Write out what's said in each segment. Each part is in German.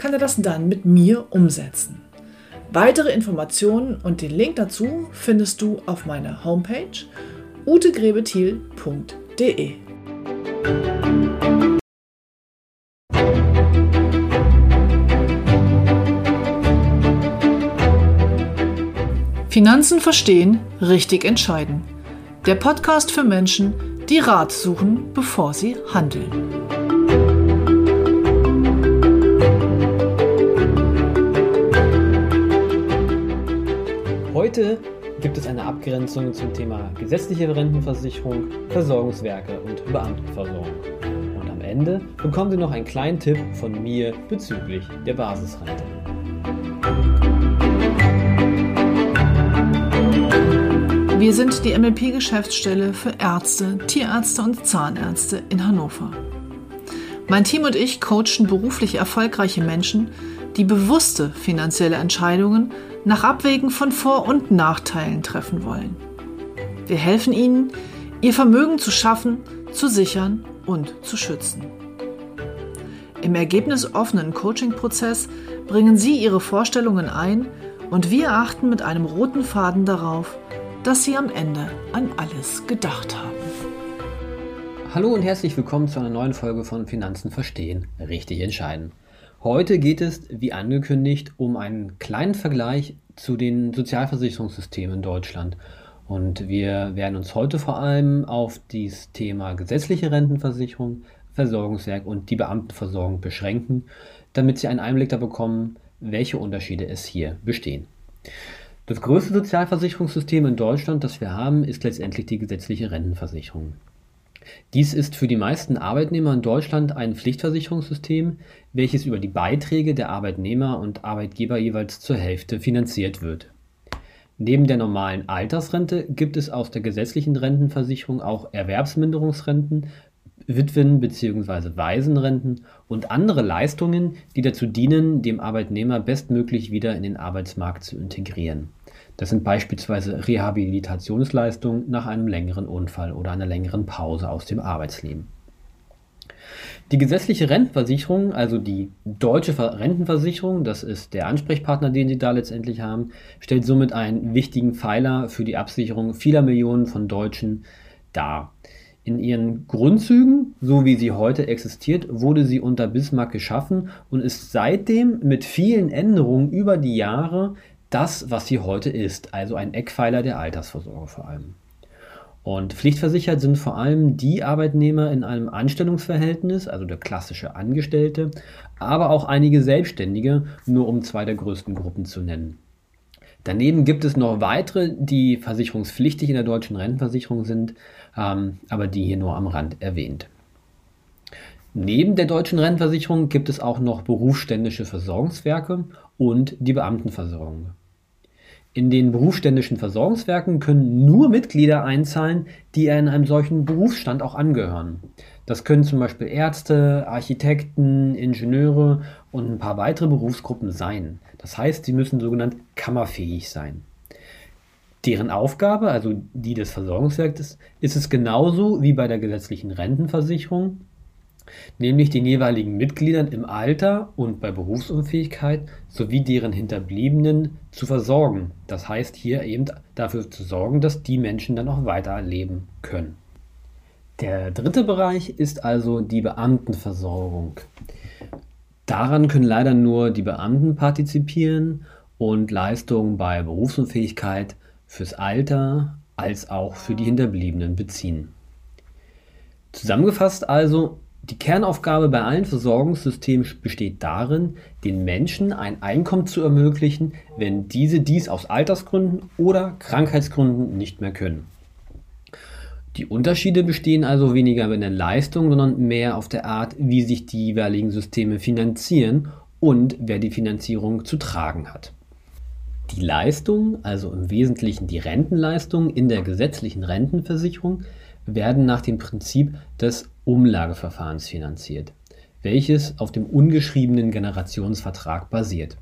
kann er das dann mit mir umsetzen. Weitere Informationen und den Link dazu findest du auf meiner Homepage utegrebethiel.de. Finanzen verstehen, richtig entscheiden. Der Podcast für Menschen, die Rat suchen, bevor sie handeln. Heute gibt es eine Abgrenzung zum Thema gesetzliche Rentenversicherung, Versorgungswerke und Beamtenversorgung. Und am Ende bekommen Sie noch einen kleinen Tipp von mir bezüglich der Basisrente. Wir sind die MLP-Geschäftsstelle für Ärzte, Tierärzte und Zahnärzte in Hannover. Mein Team und ich coachen beruflich erfolgreiche Menschen, die bewusste finanzielle Entscheidungen nach Abwägen von Vor- und Nachteilen treffen wollen. Wir helfen ihnen, ihr Vermögen zu schaffen, zu sichern und zu schützen. Im ergebnisoffenen Coaching-Prozess bringen Sie Ihre Vorstellungen ein und wir achten mit einem roten Faden darauf, dass Sie am Ende an alles gedacht haben. Hallo und herzlich willkommen zu einer neuen Folge von Finanzen verstehen, richtig entscheiden. Heute geht es, wie angekündigt, um einen kleinen Vergleich zu den Sozialversicherungssystemen in Deutschland. Und wir werden uns heute vor allem auf das Thema gesetzliche Rentenversicherung, Versorgungswerk und die Beamtenversorgung beschränken, damit Sie einen Einblick da bekommen, welche Unterschiede es hier bestehen. Das größte Sozialversicherungssystem in Deutschland, das wir haben, ist letztendlich die gesetzliche Rentenversicherung. Dies ist für die meisten Arbeitnehmer in Deutschland ein Pflichtversicherungssystem, welches über die Beiträge der Arbeitnehmer und Arbeitgeber jeweils zur Hälfte finanziert wird. Neben der normalen Altersrente gibt es aus der gesetzlichen Rentenversicherung auch Erwerbsminderungsrenten, Witwen- bzw. Waisenrenten und andere Leistungen, die dazu dienen, dem Arbeitnehmer bestmöglich wieder in den Arbeitsmarkt zu integrieren. Das sind beispielsweise Rehabilitationsleistungen nach einem längeren Unfall oder einer längeren Pause aus dem Arbeitsleben. Die gesetzliche Rentenversicherung, also die deutsche Rentenversicherung, das ist der Ansprechpartner, den Sie da letztendlich haben, stellt somit einen wichtigen Pfeiler für die Absicherung vieler Millionen von Deutschen dar. In ihren Grundzügen, so wie sie heute existiert, wurde sie unter Bismarck geschaffen und ist seitdem mit vielen Änderungen über die Jahre das, was sie heute ist, also ein Eckpfeiler der Altersvorsorge vor allem. Und pflichtversichert sind vor allem die Arbeitnehmer in einem Anstellungsverhältnis, also der klassische Angestellte, aber auch einige Selbstständige, nur um zwei der größten Gruppen zu nennen. Daneben gibt es noch weitere, die versicherungspflichtig in der deutschen Rentenversicherung sind, ähm, aber die hier nur am Rand erwähnt. Neben der deutschen Rentenversicherung gibt es auch noch berufsständische Versorgungswerke und die Beamtenversorgung. In den berufsständischen Versorgungswerken können nur Mitglieder einzahlen, die in einem solchen Berufsstand auch angehören. Das können zum Beispiel Ärzte, Architekten, Ingenieure und ein paar weitere Berufsgruppen sein. Das heißt, sie müssen sogenannt kammerfähig sein. Deren Aufgabe, also die des Versorgungswerkes, ist es genauso wie bei der gesetzlichen Rentenversicherung, nämlich den jeweiligen Mitgliedern im Alter und bei Berufsunfähigkeit sowie deren Hinterbliebenen zu versorgen. Das heißt hier eben dafür zu sorgen, dass die Menschen dann auch weiterleben können. Der dritte Bereich ist also die Beamtenversorgung. Daran können leider nur die Beamten partizipieren und Leistungen bei Berufsunfähigkeit fürs Alter als auch für die Hinterbliebenen beziehen. Zusammengefasst also, die Kernaufgabe bei allen Versorgungssystemen besteht darin, den Menschen ein Einkommen zu ermöglichen, wenn diese dies aus Altersgründen oder Krankheitsgründen nicht mehr können. Die Unterschiede bestehen also weniger in der Leistung, sondern mehr auf der Art, wie sich die jeweiligen Systeme finanzieren und wer die Finanzierung zu tragen hat. Die Leistungen, also im Wesentlichen die Rentenleistungen in der gesetzlichen Rentenversicherung, werden nach dem Prinzip des Umlageverfahrens finanziert, welches auf dem ungeschriebenen Generationsvertrag basiert.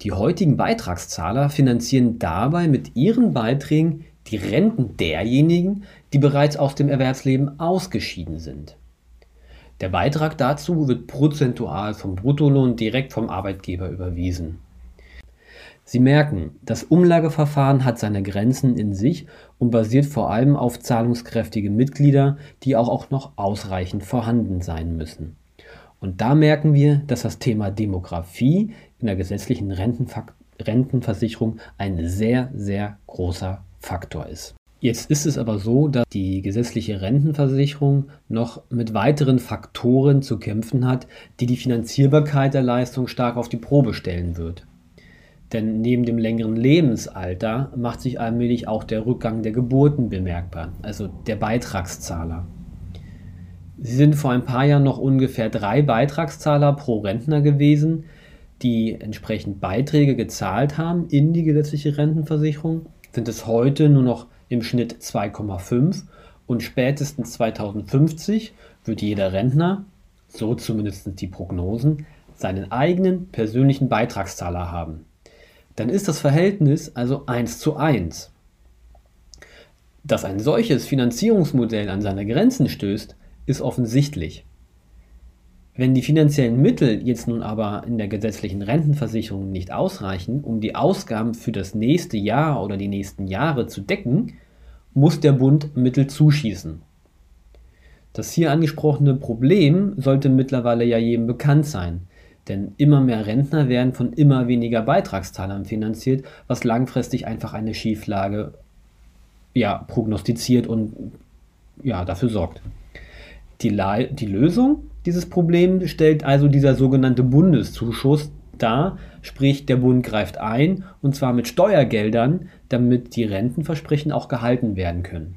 Die heutigen Beitragszahler finanzieren dabei mit ihren Beiträgen die Renten derjenigen, die bereits aus dem Erwerbsleben ausgeschieden sind. Der Beitrag dazu wird prozentual vom Bruttolohn direkt vom Arbeitgeber überwiesen. Sie merken, das Umlageverfahren hat seine Grenzen in sich und basiert vor allem auf zahlungskräftige Mitglieder, die auch, noch ausreichend vorhanden sein müssen. Und da merken wir, dass das Thema Demografie in der gesetzlichen Rentenversicherung ein sehr, sehr großer Faktor ist. Jetzt ist es aber so, dass die gesetzliche Rentenversicherung noch mit weiteren Faktoren zu kämpfen hat, die die Finanzierbarkeit der Leistung stark auf die Probe stellen wird. Denn neben dem längeren Lebensalter macht sich allmählich auch der Rückgang der Geburten bemerkbar, also der Beitragszahler. Sie sind vor ein paar Jahren noch ungefähr drei Beitragszahler pro Rentner gewesen, die entsprechend Beiträge gezahlt haben in die gesetzliche Rentenversicherung, sind es heute nur noch im Schnitt 2,5 und spätestens 2050 wird jeder Rentner, so zumindest die Prognosen, seinen eigenen persönlichen Beitragszahler haben. Dann ist das Verhältnis also 1 zu 1. Dass ein solches Finanzierungsmodell an seine Grenzen stößt, ist offensichtlich. Wenn die finanziellen Mittel jetzt nun aber in der gesetzlichen Rentenversicherung nicht ausreichen, um die Ausgaben für das nächste Jahr oder die nächsten Jahre zu decken, muss der Bund Mittel zuschießen. Das hier angesprochene Problem sollte mittlerweile ja jedem bekannt sein, denn immer mehr Rentner werden von immer weniger Beitragszahlern finanziert, was langfristig einfach eine Schieflage ja, prognostiziert und ja, dafür sorgt. Die, die Lösung dieses Problems stellt also dieser sogenannte Bundeszuschuss dar, sprich der Bund greift ein und zwar mit Steuergeldern, damit die Rentenversprechen auch gehalten werden können.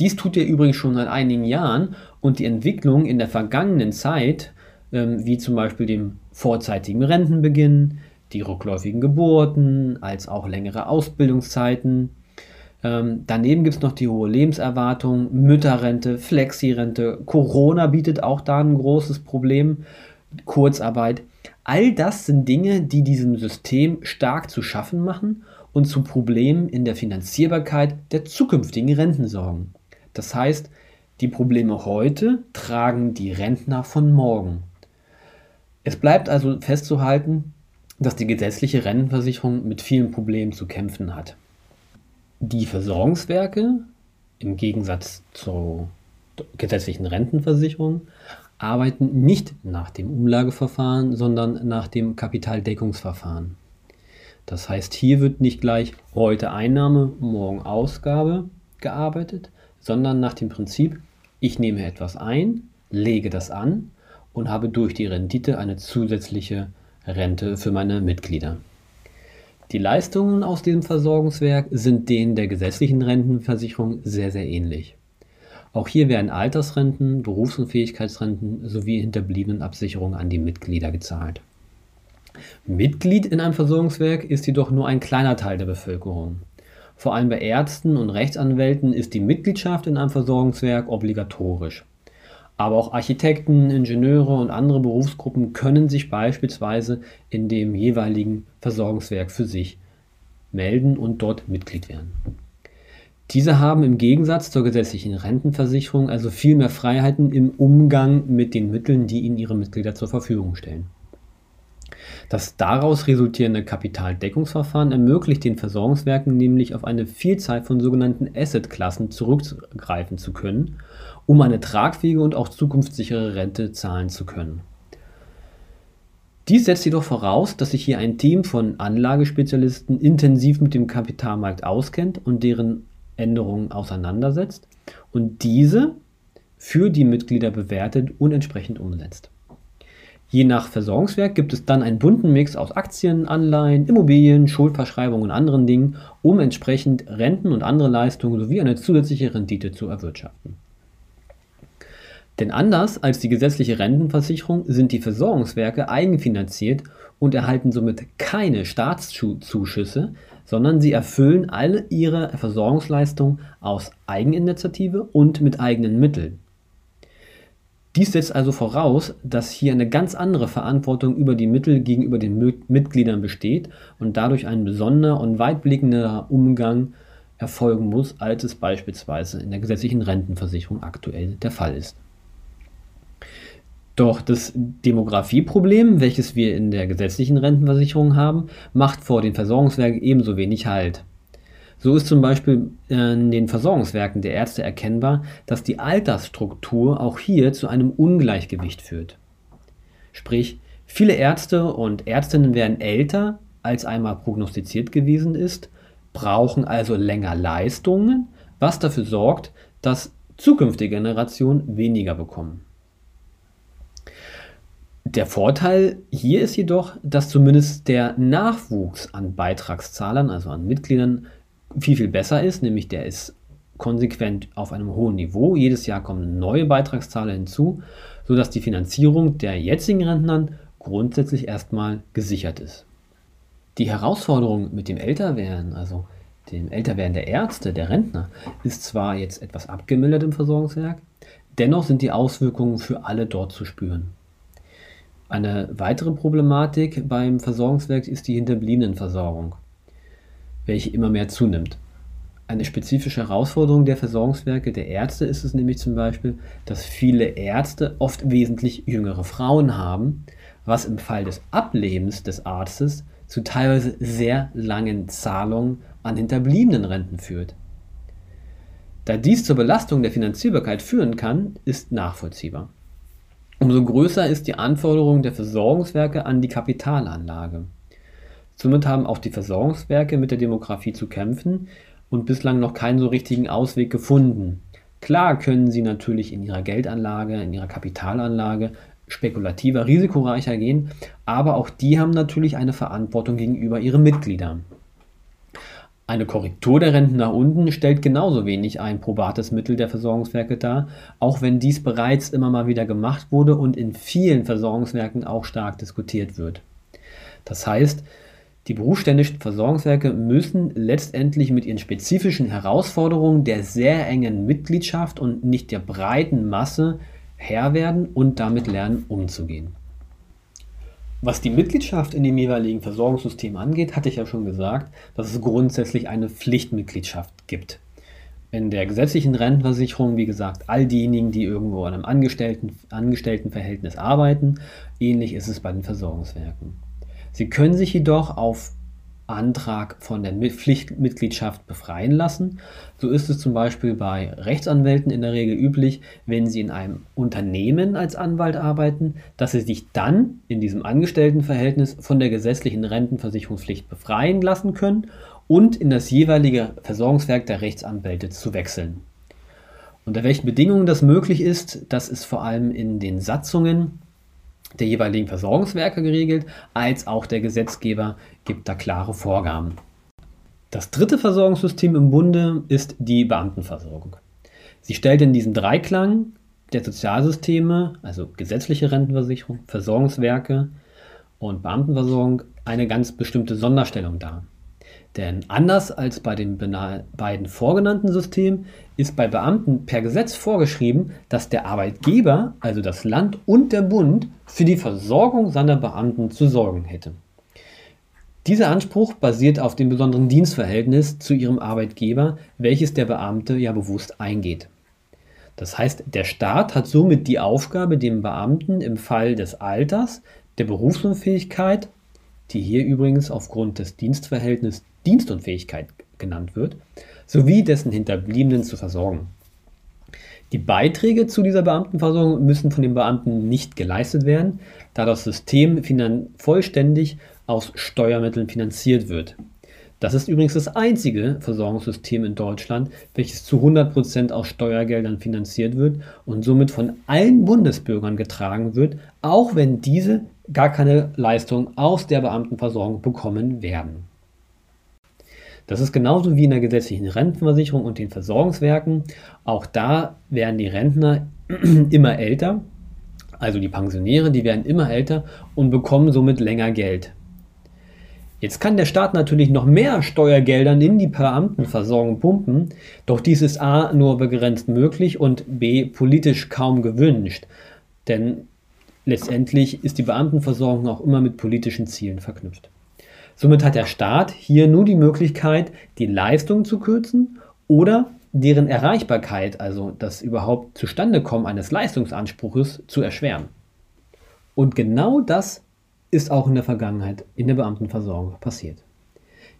Dies tut er übrigens schon seit einigen Jahren und die Entwicklung in der vergangenen Zeit, wie zum Beispiel dem vorzeitigen Rentenbeginn, die rückläufigen Geburten, als auch längere Ausbildungszeiten, ähm, daneben gibt es noch die hohe Lebenserwartung, Mütterrente, Flexirente, Corona bietet auch da ein großes Problem, Kurzarbeit. All das sind Dinge, die diesem System stark zu schaffen machen und zu Problemen in der Finanzierbarkeit der zukünftigen Renten sorgen. Das heißt, die Probleme heute tragen die Rentner von morgen. Es bleibt also festzuhalten, dass die gesetzliche Rentenversicherung mit vielen Problemen zu kämpfen hat. Die Versorgungswerke, im Gegensatz zur gesetzlichen Rentenversicherung, arbeiten nicht nach dem Umlageverfahren, sondern nach dem Kapitaldeckungsverfahren. Das heißt, hier wird nicht gleich heute Einnahme, morgen Ausgabe gearbeitet, sondern nach dem Prinzip, ich nehme etwas ein, lege das an und habe durch die Rendite eine zusätzliche Rente für meine Mitglieder. Die Leistungen aus diesem Versorgungswerk sind denen der gesetzlichen Rentenversicherung sehr, sehr ähnlich. Auch hier werden Altersrenten, Berufsunfähigkeitsrenten sowie Hinterbliebenenabsicherungen an die Mitglieder gezahlt. Mitglied in einem Versorgungswerk ist jedoch nur ein kleiner Teil der Bevölkerung. Vor allem bei Ärzten und Rechtsanwälten ist die Mitgliedschaft in einem Versorgungswerk obligatorisch. Aber auch Architekten, Ingenieure und andere Berufsgruppen können sich beispielsweise in dem jeweiligen Versorgungswerk für sich melden und dort Mitglied werden. Diese haben im Gegensatz zur gesetzlichen Rentenversicherung also viel mehr Freiheiten im Umgang mit den Mitteln, die ihnen ihre Mitglieder zur Verfügung stellen. Das daraus resultierende Kapitaldeckungsverfahren ermöglicht den Versorgungswerken nämlich auf eine Vielzahl von sogenannten Assetklassen zurückgreifen zu können um eine tragfähige und auch zukunftssichere Rente zahlen zu können. Dies setzt jedoch voraus, dass sich hier ein Team von Anlagespezialisten intensiv mit dem Kapitalmarkt auskennt und deren Änderungen auseinandersetzt und diese für die Mitglieder bewertet und entsprechend umsetzt. Je nach Versorgungswerk gibt es dann einen bunten Mix aus Aktien, Anleihen, Immobilien, Schuldverschreibungen und anderen Dingen, um entsprechend Renten und andere Leistungen sowie eine zusätzliche Rendite zu erwirtschaften. Denn anders als die gesetzliche Rentenversicherung sind die Versorgungswerke eigenfinanziert und erhalten somit keine Staatszuschüsse, sondern sie erfüllen alle ihre Versorgungsleistungen aus Eigeninitiative und mit eigenen Mitteln. Dies setzt also voraus, dass hier eine ganz andere Verantwortung über die Mittel gegenüber den Mitgliedern besteht und dadurch ein besonderer und weitblickender Umgang erfolgen muss, als es beispielsweise in der gesetzlichen Rentenversicherung aktuell der Fall ist. Doch das Demografieproblem, welches wir in der gesetzlichen Rentenversicherung haben, macht vor den Versorgungswerken ebenso wenig Halt. So ist zum Beispiel in den Versorgungswerken der Ärzte erkennbar, dass die Altersstruktur auch hier zu einem Ungleichgewicht führt. Sprich, viele Ärzte und Ärztinnen werden älter, als einmal prognostiziert gewesen ist, brauchen also länger Leistungen, was dafür sorgt, dass zukünftige Generationen weniger bekommen. Der Vorteil hier ist jedoch, dass zumindest der Nachwuchs an Beitragszahlern, also an Mitgliedern, viel, viel besser ist, nämlich der ist konsequent auf einem hohen Niveau. Jedes Jahr kommen neue Beitragszahler hinzu, sodass die Finanzierung der jetzigen Rentnern grundsätzlich erstmal gesichert ist. Die Herausforderung mit dem Älterwerden, also dem Älterwerden der Ärzte, der Rentner, ist zwar jetzt etwas abgemildert im Versorgungswerk, dennoch sind die Auswirkungen für alle dort zu spüren. Eine weitere Problematik beim Versorgungswerk ist die Hinterbliebenenversorgung welche immer mehr zunimmt. Eine spezifische Herausforderung der Versorgungswerke der Ärzte ist es nämlich zum Beispiel, dass viele Ärzte oft wesentlich jüngere Frauen haben, was im Fall des Ablebens des Arztes zu teilweise sehr langen Zahlungen an hinterbliebenen Renten führt. Da dies zur Belastung der Finanzierbarkeit führen kann, ist nachvollziehbar. Umso größer ist die Anforderung der Versorgungswerke an die Kapitalanlage. Somit haben auch die Versorgungswerke mit der Demografie zu kämpfen und bislang noch keinen so richtigen Ausweg gefunden. Klar können sie natürlich in ihrer Geldanlage, in ihrer Kapitalanlage spekulativer, risikoreicher gehen, aber auch die haben natürlich eine Verantwortung gegenüber ihren Mitgliedern. Eine Korrektur der Renten nach unten stellt genauso wenig ein probates Mittel der Versorgungswerke dar, auch wenn dies bereits immer mal wieder gemacht wurde und in vielen Versorgungswerken auch stark diskutiert wird. Das heißt, die berufsständischen Versorgungswerke müssen letztendlich mit ihren spezifischen Herausforderungen der sehr engen Mitgliedschaft und nicht der breiten Masse Herr werden und damit lernen umzugehen. Was die Mitgliedschaft in dem jeweiligen Versorgungssystem angeht, hatte ich ja schon gesagt, dass es grundsätzlich eine Pflichtmitgliedschaft gibt. In der gesetzlichen Rentenversicherung, wie gesagt, all diejenigen, die irgendwo in einem Angestellten, Angestelltenverhältnis arbeiten. Ähnlich ist es bei den Versorgungswerken. Sie können sich jedoch auf Antrag von der Pflichtmitgliedschaft befreien lassen. So ist es zum Beispiel bei Rechtsanwälten in der Regel üblich, wenn sie in einem Unternehmen als Anwalt arbeiten, dass sie sich dann in diesem Angestelltenverhältnis von der gesetzlichen Rentenversicherungspflicht befreien lassen können und in das jeweilige Versorgungswerk der Rechtsanwälte zu wechseln. Unter welchen Bedingungen das möglich ist, das ist vor allem in den Satzungen der jeweiligen Versorgungswerke geregelt, als auch der Gesetzgeber gibt da klare Vorgaben. Das dritte Versorgungssystem im Bunde ist die Beamtenversorgung. Sie stellt in diesem Dreiklang der Sozialsysteme, also gesetzliche Rentenversicherung, Versorgungswerke und Beamtenversorgung, eine ganz bestimmte Sonderstellung dar. Denn anders als bei den beiden vorgenannten Systemen ist bei Beamten per Gesetz vorgeschrieben, dass der Arbeitgeber, also das Land und der Bund, für die Versorgung seiner Beamten zu sorgen hätte. Dieser Anspruch basiert auf dem besonderen Dienstverhältnis zu ihrem Arbeitgeber, welches der Beamte ja bewusst eingeht. Das heißt, der Staat hat somit die Aufgabe, dem Beamten im Fall des Alters, der Berufsunfähigkeit, die hier übrigens aufgrund des Dienstverhältnisses Dienstunfähigkeit genannt wird, sowie dessen Hinterbliebenen zu versorgen. Die Beiträge zu dieser Beamtenversorgung müssen von den Beamten nicht geleistet werden, da das System vollständig aus Steuermitteln finanziert wird. Das ist übrigens das einzige Versorgungssystem in Deutschland, welches zu 100% aus Steuergeldern finanziert wird und somit von allen Bundesbürgern getragen wird, auch wenn diese gar keine Leistung aus der Beamtenversorgung bekommen werden. Das ist genauso wie in der gesetzlichen Rentenversicherung und den Versorgungswerken. Auch da werden die Rentner immer älter. Also die Pensionäre, die werden immer älter und bekommen somit länger Geld. Jetzt kann der Staat natürlich noch mehr Steuergeldern in die Beamtenversorgung pumpen, doch dies ist a. nur begrenzt möglich und b. politisch kaum gewünscht. Denn letztendlich ist die Beamtenversorgung auch immer mit politischen Zielen verknüpft. Somit hat der Staat hier nur die Möglichkeit, die Leistung zu kürzen oder deren Erreichbarkeit, also das überhaupt Zustandekommen eines Leistungsanspruches, zu erschweren. Und genau das ist auch in der Vergangenheit in der Beamtenversorgung passiert.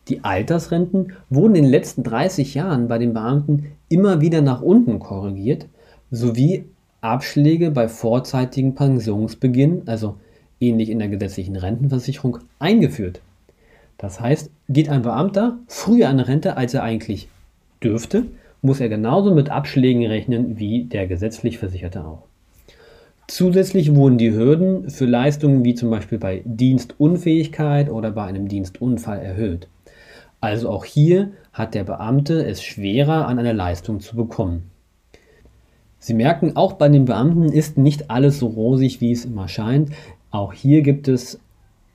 Die Altersrenten wurden in den letzten 30 Jahren bei den Beamten immer wieder nach unten korrigiert, sowie Abschläge bei vorzeitigem Pensionsbeginn, also ähnlich in der gesetzlichen Rentenversicherung, eingeführt. Das heißt, geht ein Beamter früher an Rente, als er eigentlich dürfte, muss er genauso mit Abschlägen rechnen wie der gesetzlich Versicherte auch. Zusätzlich wurden die Hürden für Leistungen wie zum Beispiel bei Dienstunfähigkeit oder bei einem Dienstunfall erhöht. Also auch hier hat der Beamte es schwerer, an eine Leistung zu bekommen. Sie merken, auch bei den Beamten ist nicht alles so rosig, wie es immer scheint. Auch hier gibt es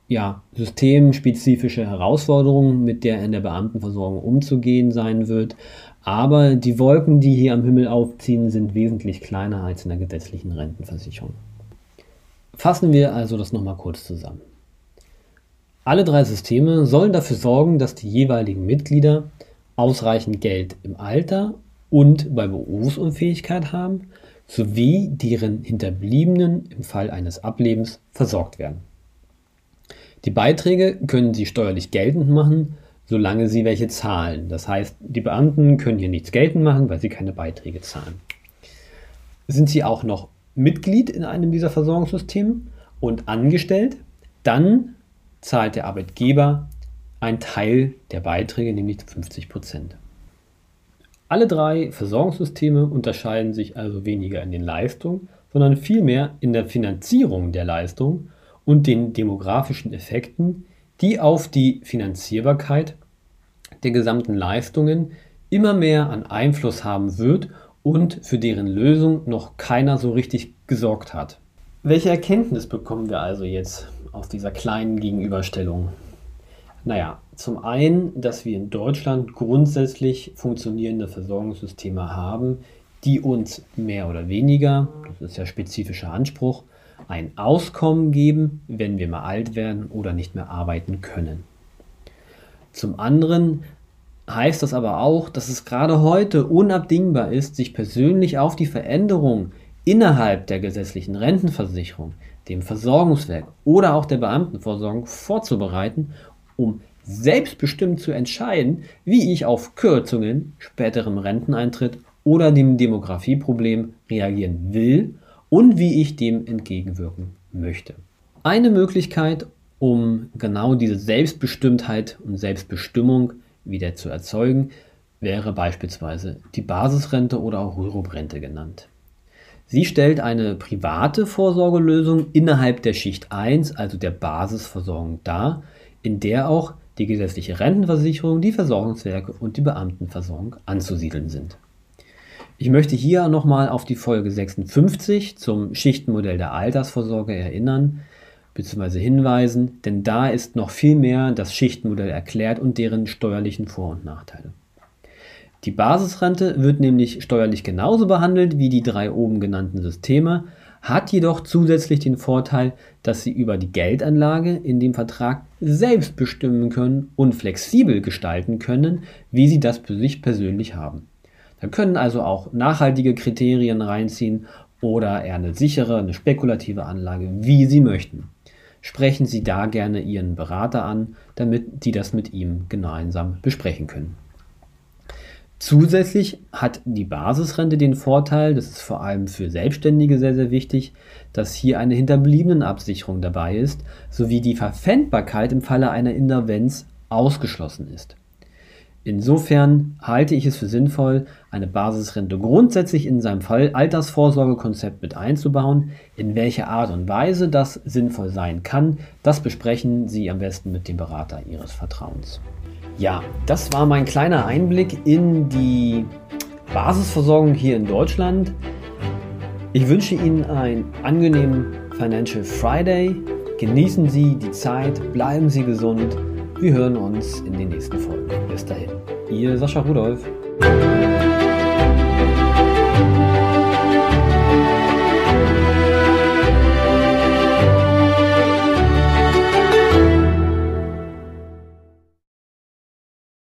ja, systemspezifische Herausforderungen, mit der in der Beamtenversorgung umzugehen sein wird. Aber die Wolken, die hier am Himmel aufziehen, sind wesentlich kleiner als in der gesetzlichen Rentenversicherung. Fassen wir also das nochmal kurz zusammen. Alle drei Systeme sollen dafür sorgen, dass die jeweiligen Mitglieder ausreichend Geld im Alter und bei Berufsunfähigkeit haben, sowie deren Hinterbliebenen im Fall eines Ablebens versorgt werden. Die Beiträge können Sie steuerlich geltend machen, solange sie welche zahlen. Das heißt, die Beamten können hier nichts geltend machen, weil sie keine Beiträge zahlen. Sind sie auch noch Mitglied in einem dieser Versorgungssysteme und angestellt, dann zahlt der Arbeitgeber einen Teil der Beiträge, nämlich 50 Prozent. Alle drei Versorgungssysteme unterscheiden sich also weniger in den Leistungen, sondern vielmehr in der Finanzierung der Leistung und den demografischen Effekten, die auf die Finanzierbarkeit der gesamten Leistungen immer mehr an Einfluss haben wird und für deren Lösung noch keiner so richtig gesorgt hat. Welche Erkenntnis bekommen wir also jetzt aus dieser kleinen Gegenüberstellung? Naja, zum einen, dass wir in Deutschland grundsätzlich funktionierende Versorgungssysteme haben, die uns mehr oder weniger, das ist ja spezifischer Anspruch, ein Auskommen geben, wenn wir mal alt werden oder nicht mehr arbeiten können. Zum anderen heißt das aber auch, dass es gerade heute unabdingbar ist, sich persönlich auf die Veränderung innerhalb der gesetzlichen Rentenversicherung, dem Versorgungswerk oder auch der Beamtenversorgung vorzubereiten, um selbstbestimmt zu entscheiden, wie ich auf Kürzungen, späterem Renteneintritt oder dem Demografieproblem reagieren will und wie ich dem entgegenwirken möchte. Eine Möglichkeit, um genau diese Selbstbestimmtheit und Selbstbestimmung wieder zu erzeugen, wäre beispielsweise die Basisrente oder auch Rürup-Rente genannt. Sie stellt eine private Vorsorgelösung innerhalb der Schicht 1, also der Basisversorgung dar, in der auch die gesetzliche Rentenversicherung, die Versorgungswerke und die Beamtenversorgung anzusiedeln sind. Ich möchte hier nochmal auf die Folge 56 zum Schichtenmodell der Altersvorsorge erinnern bzw. hinweisen, denn da ist noch viel mehr das Schichtenmodell erklärt und deren steuerlichen Vor- und Nachteile. Die Basisrente wird nämlich steuerlich genauso behandelt wie die drei oben genannten Systeme, hat jedoch zusätzlich den Vorteil, dass Sie über die Geldanlage in dem Vertrag selbst bestimmen können und flexibel gestalten können, wie Sie das für sich persönlich haben. Da können also auch nachhaltige Kriterien reinziehen oder eher eine sichere, eine spekulative Anlage, wie Sie möchten. Sprechen Sie da gerne Ihren Berater an, damit die das mit ihm gemeinsam besprechen können. Zusätzlich hat die Basisrente den Vorteil, das ist vor allem für Selbstständige sehr, sehr wichtig, dass hier eine Hinterbliebenenabsicherung dabei ist, sowie die Verpfändbarkeit im Falle einer Insolvenz ausgeschlossen ist. Insofern halte ich es für sinnvoll, eine Basisrente grundsätzlich in seinem Fall Altersvorsorgekonzept mit einzubauen. In welcher Art und Weise das sinnvoll sein kann, das besprechen Sie am besten mit dem Berater Ihres Vertrauens. Ja, das war mein kleiner Einblick in die Basisversorgung hier in Deutschland. Ich wünsche Ihnen einen angenehmen Financial Friday. Genießen Sie die Zeit, bleiben Sie gesund. Wir hören uns in den nächsten Folgen. Bis dahin. Ihr Sascha Rudolph.